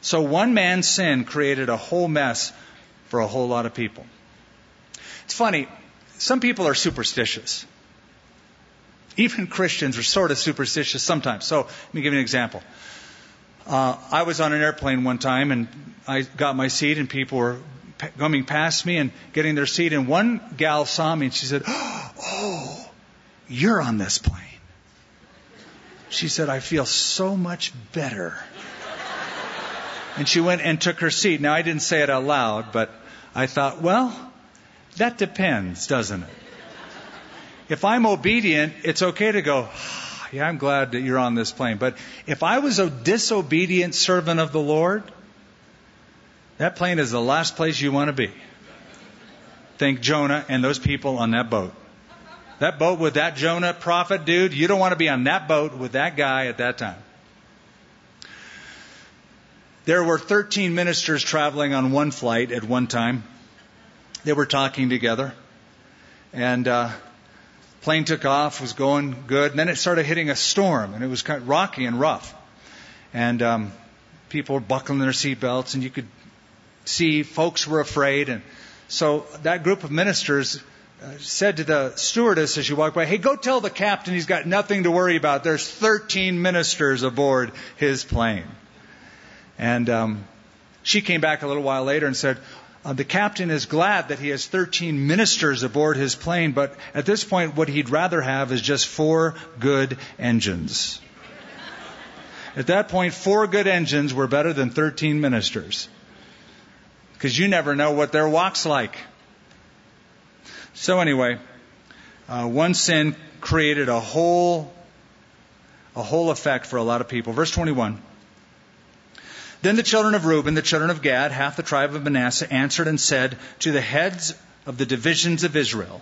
So one man's sin created a whole mess for a whole lot of people. It's funny, some people are superstitious. Even Christians are sort of superstitious sometimes. So let me give you an example. Uh, I was on an airplane one time and I got my seat and people were coming past me and getting their seat and one gal saw me and she said, "Oh, you're on this plane." She said, "I feel so much better." And she went and took her seat. Now I didn't say it out loud, but I thought, well, that depends, doesn't it? If I'm obedient, it's okay to go, yeah, I'm glad that you're on this plane. But if I was a disobedient servant of the Lord, that plane is the last place you want to be. Think Jonah and those people on that boat. That boat with that Jonah prophet dude, you don't want to be on that boat with that guy at that time. There were 13 ministers traveling on one flight at one time. They were talking together. And uh, Plane took off, was going good, and then it started hitting a storm, and it was kind of rocky and rough. And um, people were buckling their seatbelts, and you could see folks were afraid. And so that group of ministers uh, said to the stewardess as she walked by, "Hey, go tell the captain he's got nothing to worry about. There's 13 ministers aboard his plane." And um, she came back a little while later and said, uh, the captain is glad that he has 13 ministers aboard his plane, but at this point, what he'd rather have is just four good engines. At that point, four good engines were better than 13 ministers. Because you never know what their walk's like. So anyway, uh, one sin created a whole, a whole effect for a lot of people. Verse 21. Then the children of Reuben, the children of Gad, half the tribe of Manasseh, answered and said to the heads of the divisions of Israel,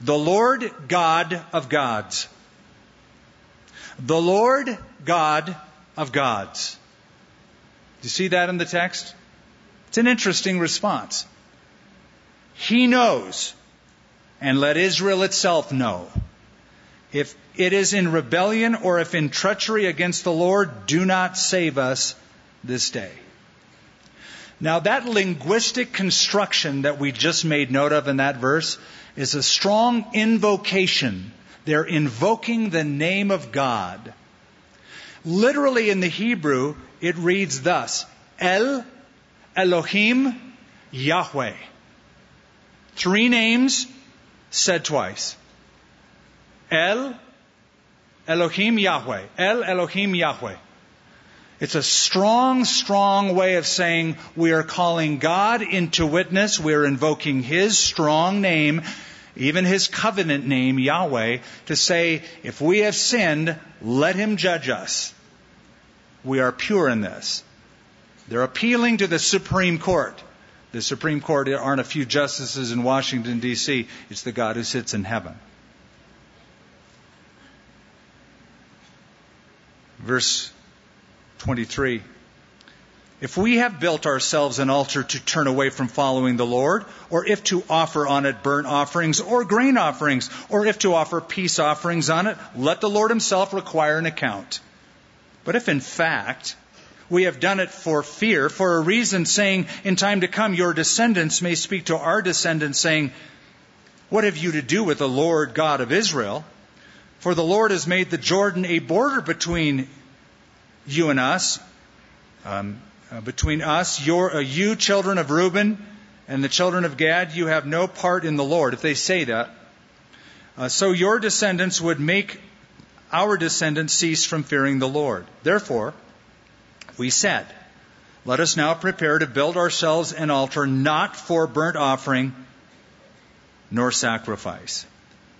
The Lord God of gods, the Lord God of gods. Do you see that in the text? It's an interesting response. He knows, and let Israel itself know. If it is in rebellion or if in treachery against the Lord, do not save us this day. Now, that linguistic construction that we just made note of in that verse is a strong invocation. They're invoking the name of God. Literally in the Hebrew, it reads thus El Elohim Yahweh. Three names said twice. El Elohim Yahweh. El Elohim Yahweh. It's a strong, strong way of saying we are calling God into witness. We are invoking His strong name, even His covenant name, Yahweh, to say, if we have sinned, let Him judge us. We are pure in this. They're appealing to the Supreme Court. The Supreme Court aren't a few justices in Washington, D.C., it's the God who sits in heaven. Verse 23. If we have built ourselves an altar to turn away from following the Lord, or if to offer on it burnt offerings or grain offerings, or if to offer peace offerings on it, let the Lord himself require an account. But if in fact we have done it for fear, for a reason, saying, In time to come, your descendants may speak to our descendants, saying, What have you to do with the Lord God of Israel? For the Lord has made the Jordan a border between you and us, um, uh, between us, your, uh, you children of Reuben, and the children of Gad. You have no part in the Lord. If they say that, uh, so your descendants would make our descendants cease from fearing the Lord. Therefore, we said, Let us now prepare to build ourselves an altar not for burnt offering nor sacrifice.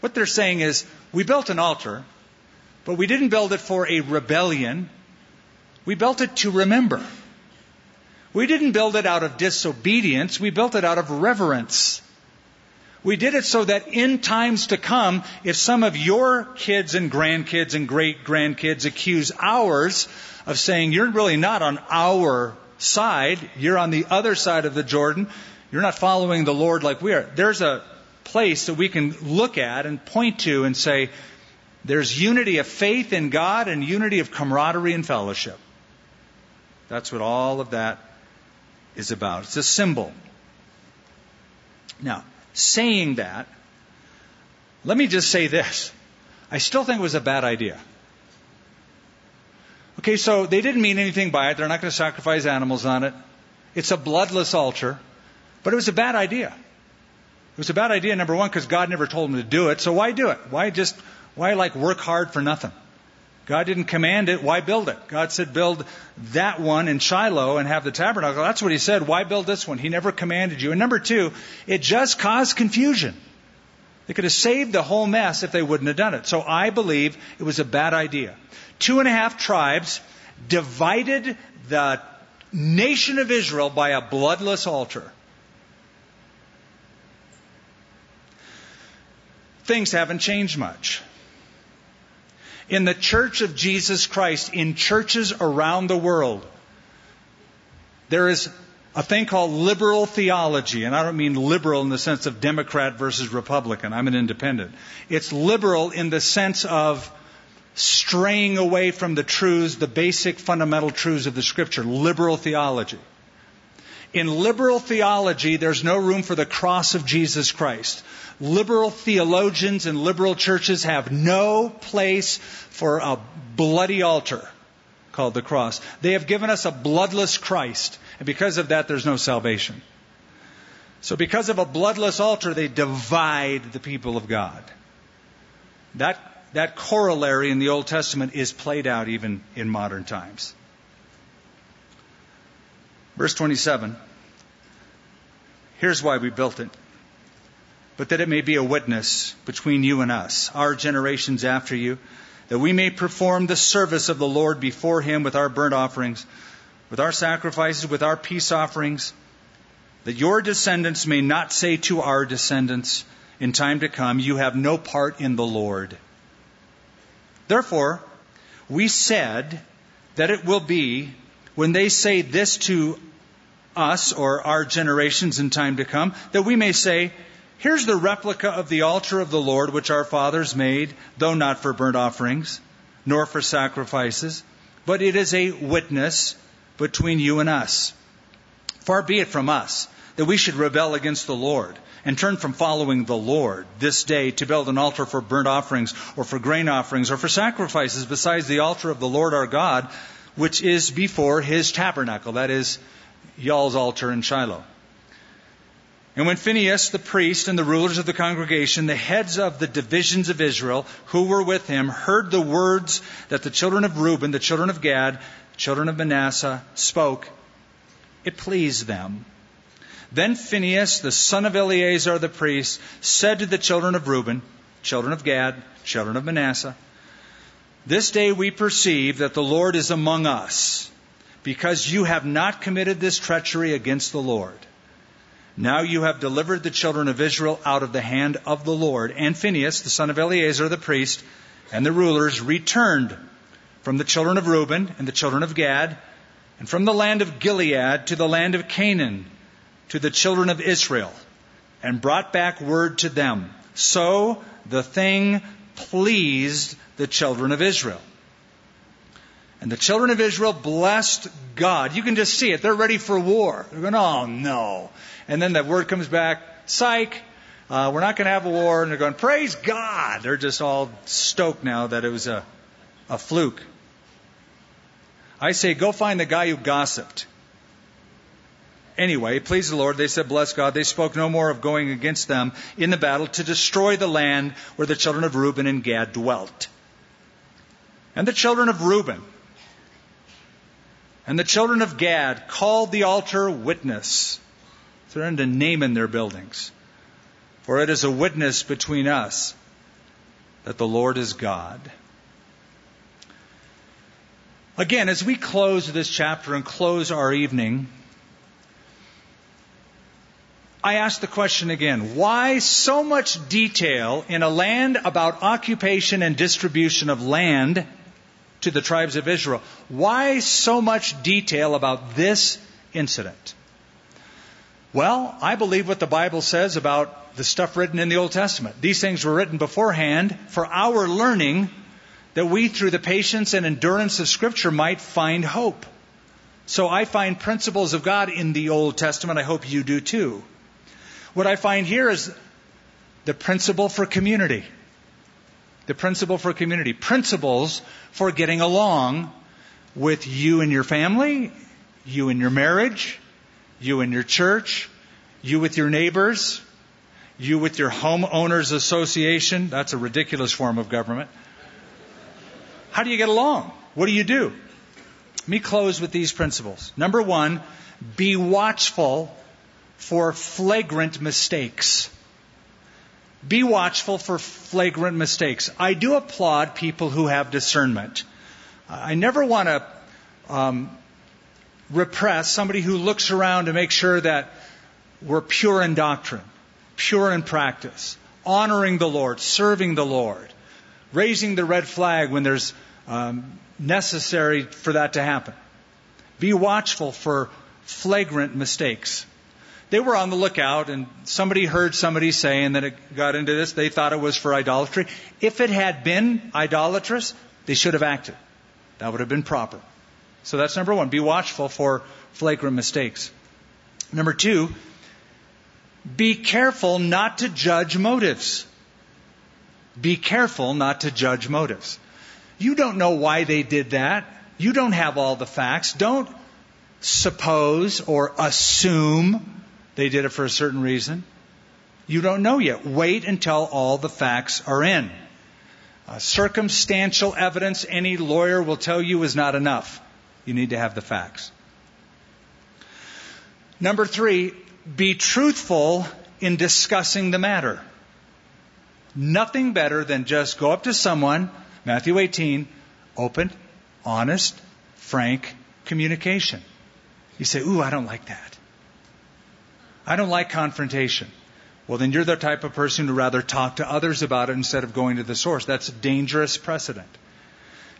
What they're saying is, we built an altar, but we didn't build it for a rebellion. We built it to remember. We didn't build it out of disobedience. We built it out of reverence. We did it so that in times to come, if some of your kids and grandkids and great grandkids accuse ours of saying, you're really not on our side, you're on the other side of the Jordan, you're not following the Lord like we are. There's a place that we can look at and point to and say, there's unity of faith in God and unity of camaraderie and fellowship. That's what all of that is about. It's a symbol. Now, saying that, let me just say this. I still think it was a bad idea. Okay, so they didn't mean anything by it. They're not going to sacrifice animals on it. It's a bloodless altar. But it was a bad idea. It was a bad idea, number one, because God never told them to do it. So why do it? Why just, why like work hard for nothing? God didn't command it. Why build it? God said, build that one in Shiloh and have the tabernacle. That's what He said. Why build this one? He never commanded you. And number two, it just caused confusion. They could have saved the whole mess if they wouldn't have done it. So I believe it was a bad idea. Two and a half tribes divided the nation of Israel by a bloodless altar. Things haven't changed much. In the church of Jesus Christ, in churches around the world, there is a thing called liberal theology, and I don't mean liberal in the sense of Democrat versus Republican. I'm an independent. It's liberal in the sense of straying away from the truths, the basic fundamental truths of the Scripture. Liberal theology. In liberal theology, there's no room for the cross of Jesus Christ. Liberal theologians and liberal churches have no place for a bloody altar called the cross. They have given us a bloodless Christ. And because of that, there's no salvation. So, because of a bloodless altar, they divide the people of God. That, that corollary in the Old Testament is played out even in modern times. Verse 27. Here's why we built it. But that it may be a witness between you and us, our generations after you, that we may perform the service of the Lord before him with our burnt offerings, with our sacrifices, with our peace offerings, that your descendants may not say to our descendants in time to come, You have no part in the Lord. Therefore, we said that it will be when they say this to us or our generations in time to come, that we may say, Here's the replica of the altar of the Lord which our fathers made, though not for burnt offerings, nor for sacrifices, but it is a witness between you and us. Far be it from us that we should rebel against the Lord and turn from following the Lord this day to build an altar for burnt offerings or for grain offerings or for sacrifices besides the altar of the Lord our God, which is before his tabernacle. That is Yahweh's altar in Shiloh. And when Phinehas the priest and the rulers of the congregation, the heads of the divisions of Israel who were with him, heard the words that the children of Reuben, the children of Gad, the children of Manasseh spoke, it pleased them. Then Phinehas, the son of Eleazar the priest, said to the children of Reuben, children of Gad, children of Manasseh, This day we perceive that the Lord is among us, because you have not committed this treachery against the Lord. Now you have delivered the children of Israel out of the hand of the Lord. And Phinehas, the son of Eleazar the priest, and the rulers returned from the children of Reuben and the children of Gad, and from the land of Gilead to the land of Canaan, to the children of Israel, and brought back word to them. So the thing pleased the children of Israel. And the children of Israel blessed God. You can just see it. They're ready for war. They're going, oh no. And then that word comes back, psych, uh, we're not going to have a war. And they're going, praise God. They're just all stoked now that it was a, a fluke. I say, go find the guy who gossiped. Anyway, please the Lord, they said, bless God. They spoke no more of going against them in the battle to destroy the land where the children of Reuben and Gad dwelt. And the children of Reuben and the children of Gad called the altar witness to name in their buildings. For it is a witness between us that the Lord is God. Again, as we close this chapter and close our evening, I ask the question again why so much detail in a land about occupation and distribution of land to the tribes of Israel? Why so much detail about this incident? Well, I believe what the Bible says about the stuff written in the Old Testament. These things were written beforehand for our learning that we, through the patience and endurance of Scripture, might find hope. So I find principles of God in the Old Testament. I hope you do too. What I find here is the principle for community. The principle for community. Principles for getting along with you and your family, you and your marriage, you and your church, you with your neighbors, you with your homeowners association. That's a ridiculous form of government. How do you get along? What do you do? Let me close with these principles. Number one, be watchful for flagrant mistakes. Be watchful for flagrant mistakes. I do applaud people who have discernment. I never want to um, repress somebody who looks around to make sure that we're pure in doctrine, pure in practice, honoring the Lord, serving the Lord, raising the red flag when there's um, necessary for that to happen. Be watchful for flagrant mistakes. They were on the lookout, and somebody heard somebody saying that it got into this. They thought it was for idolatry. If it had been idolatrous, they should have acted. That would have been proper. So that's number one. Be watchful for flagrant mistakes. Number two, be careful not to judge motives. Be careful not to judge motives. You don't know why they did that. You don't have all the facts. Don't suppose or assume they did it for a certain reason. You don't know yet. Wait until all the facts are in. Uh, circumstantial evidence, any lawyer will tell you, is not enough. You need to have the facts. Number three, be truthful in discussing the matter. Nothing better than just go up to someone, Matthew 18, open, honest, frank communication. You say, Ooh, I don't like that. I don't like confrontation. Well, then you're the type of person who rather talk to others about it instead of going to the source. That's a dangerous precedent.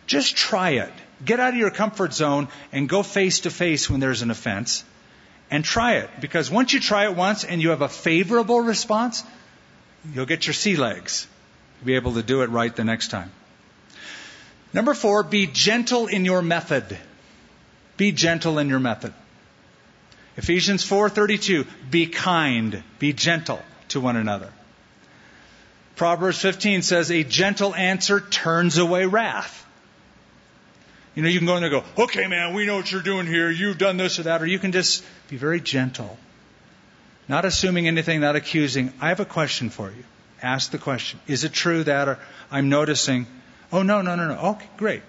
Just try it. Get out of your comfort zone and go face to face when there's an offense and try it. Because once you try it once and you have a favorable response, you'll get your sea legs. You'll be able to do it right the next time. Number four, be gentle in your method. Be gentle in your method. Ephesians 4:32, be kind, be gentle to one another. Proverbs 15 says a gentle answer turns away wrath. You know, you can go in there and go, okay, man, we know what you're doing here. You've done this or that. Or you can just be very gentle. Not assuming anything, not accusing. I have a question for you. Ask the question. Is it true that or I'm noticing, oh, no, no, no, no. Okay, great.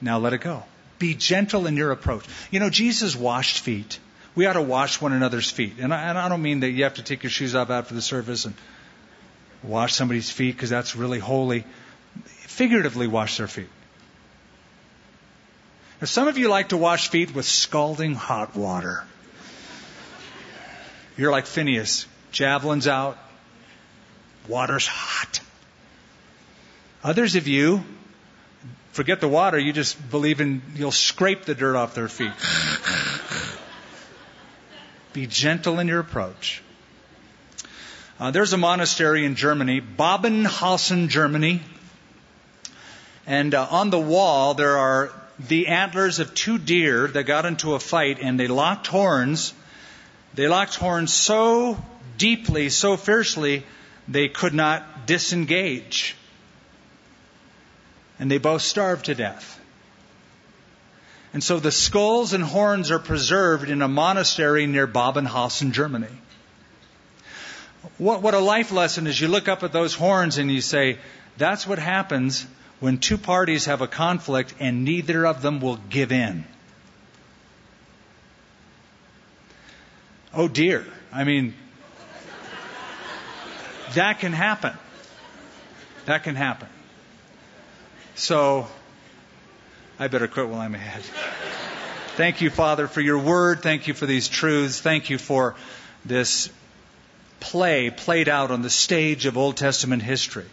Now let it go. Be gentle in your approach. You know, Jesus washed feet. We ought to wash one another's feet. And I, and I don't mean that you have to take your shoes off after the service and wash somebody's feet because that's really holy. Figuratively wash their feet. Now, some of you like to wash feet with scalding hot water. You're like Phineas. Javelin's out. Water's hot. Others of you, forget the water, you just believe in, you'll scrape the dirt off their feet. Be gentle in your approach. Uh, there's a monastery in Germany, Babenhausen, Germany. And uh, on the wall, there are the antlers of two deer that got into a fight and they locked horns. They locked horns so deeply, so fiercely, they could not disengage. And they both starved to death. And so the skulls and horns are preserved in a monastery near Babenhausen, Germany. What, what a life lesson is you look up at those horns and you say, that's what happens when two parties have a conflict and neither of them will give in. Oh dear. I mean, that can happen. That can happen. So, I better quit while I'm ahead. Thank you, Father, for your word. Thank you for these truths. Thank you for this play played out on the stage of Old Testament history.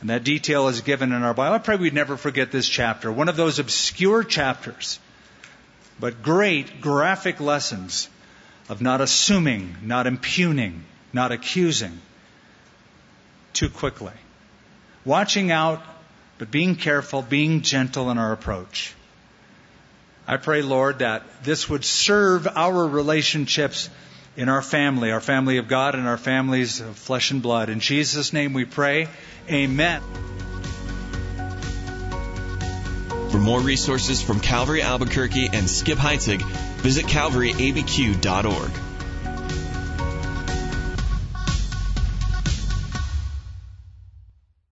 And that detail is given in our Bible. I pray we'd never forget this chapter. One of those obscure chapters, but great graphic lessons of not assuming, not impugning, not accusing too quickly. Watching out, but being careful, being gentle in our approach. I pray, Lord, that this would serve our relationships in our family, our family of God and our families of flesh and blood. In Jesus' name we pray. Amen. For more resources from Calvary Albuquerque and Skip Heitzig, visit calvaryabq.org.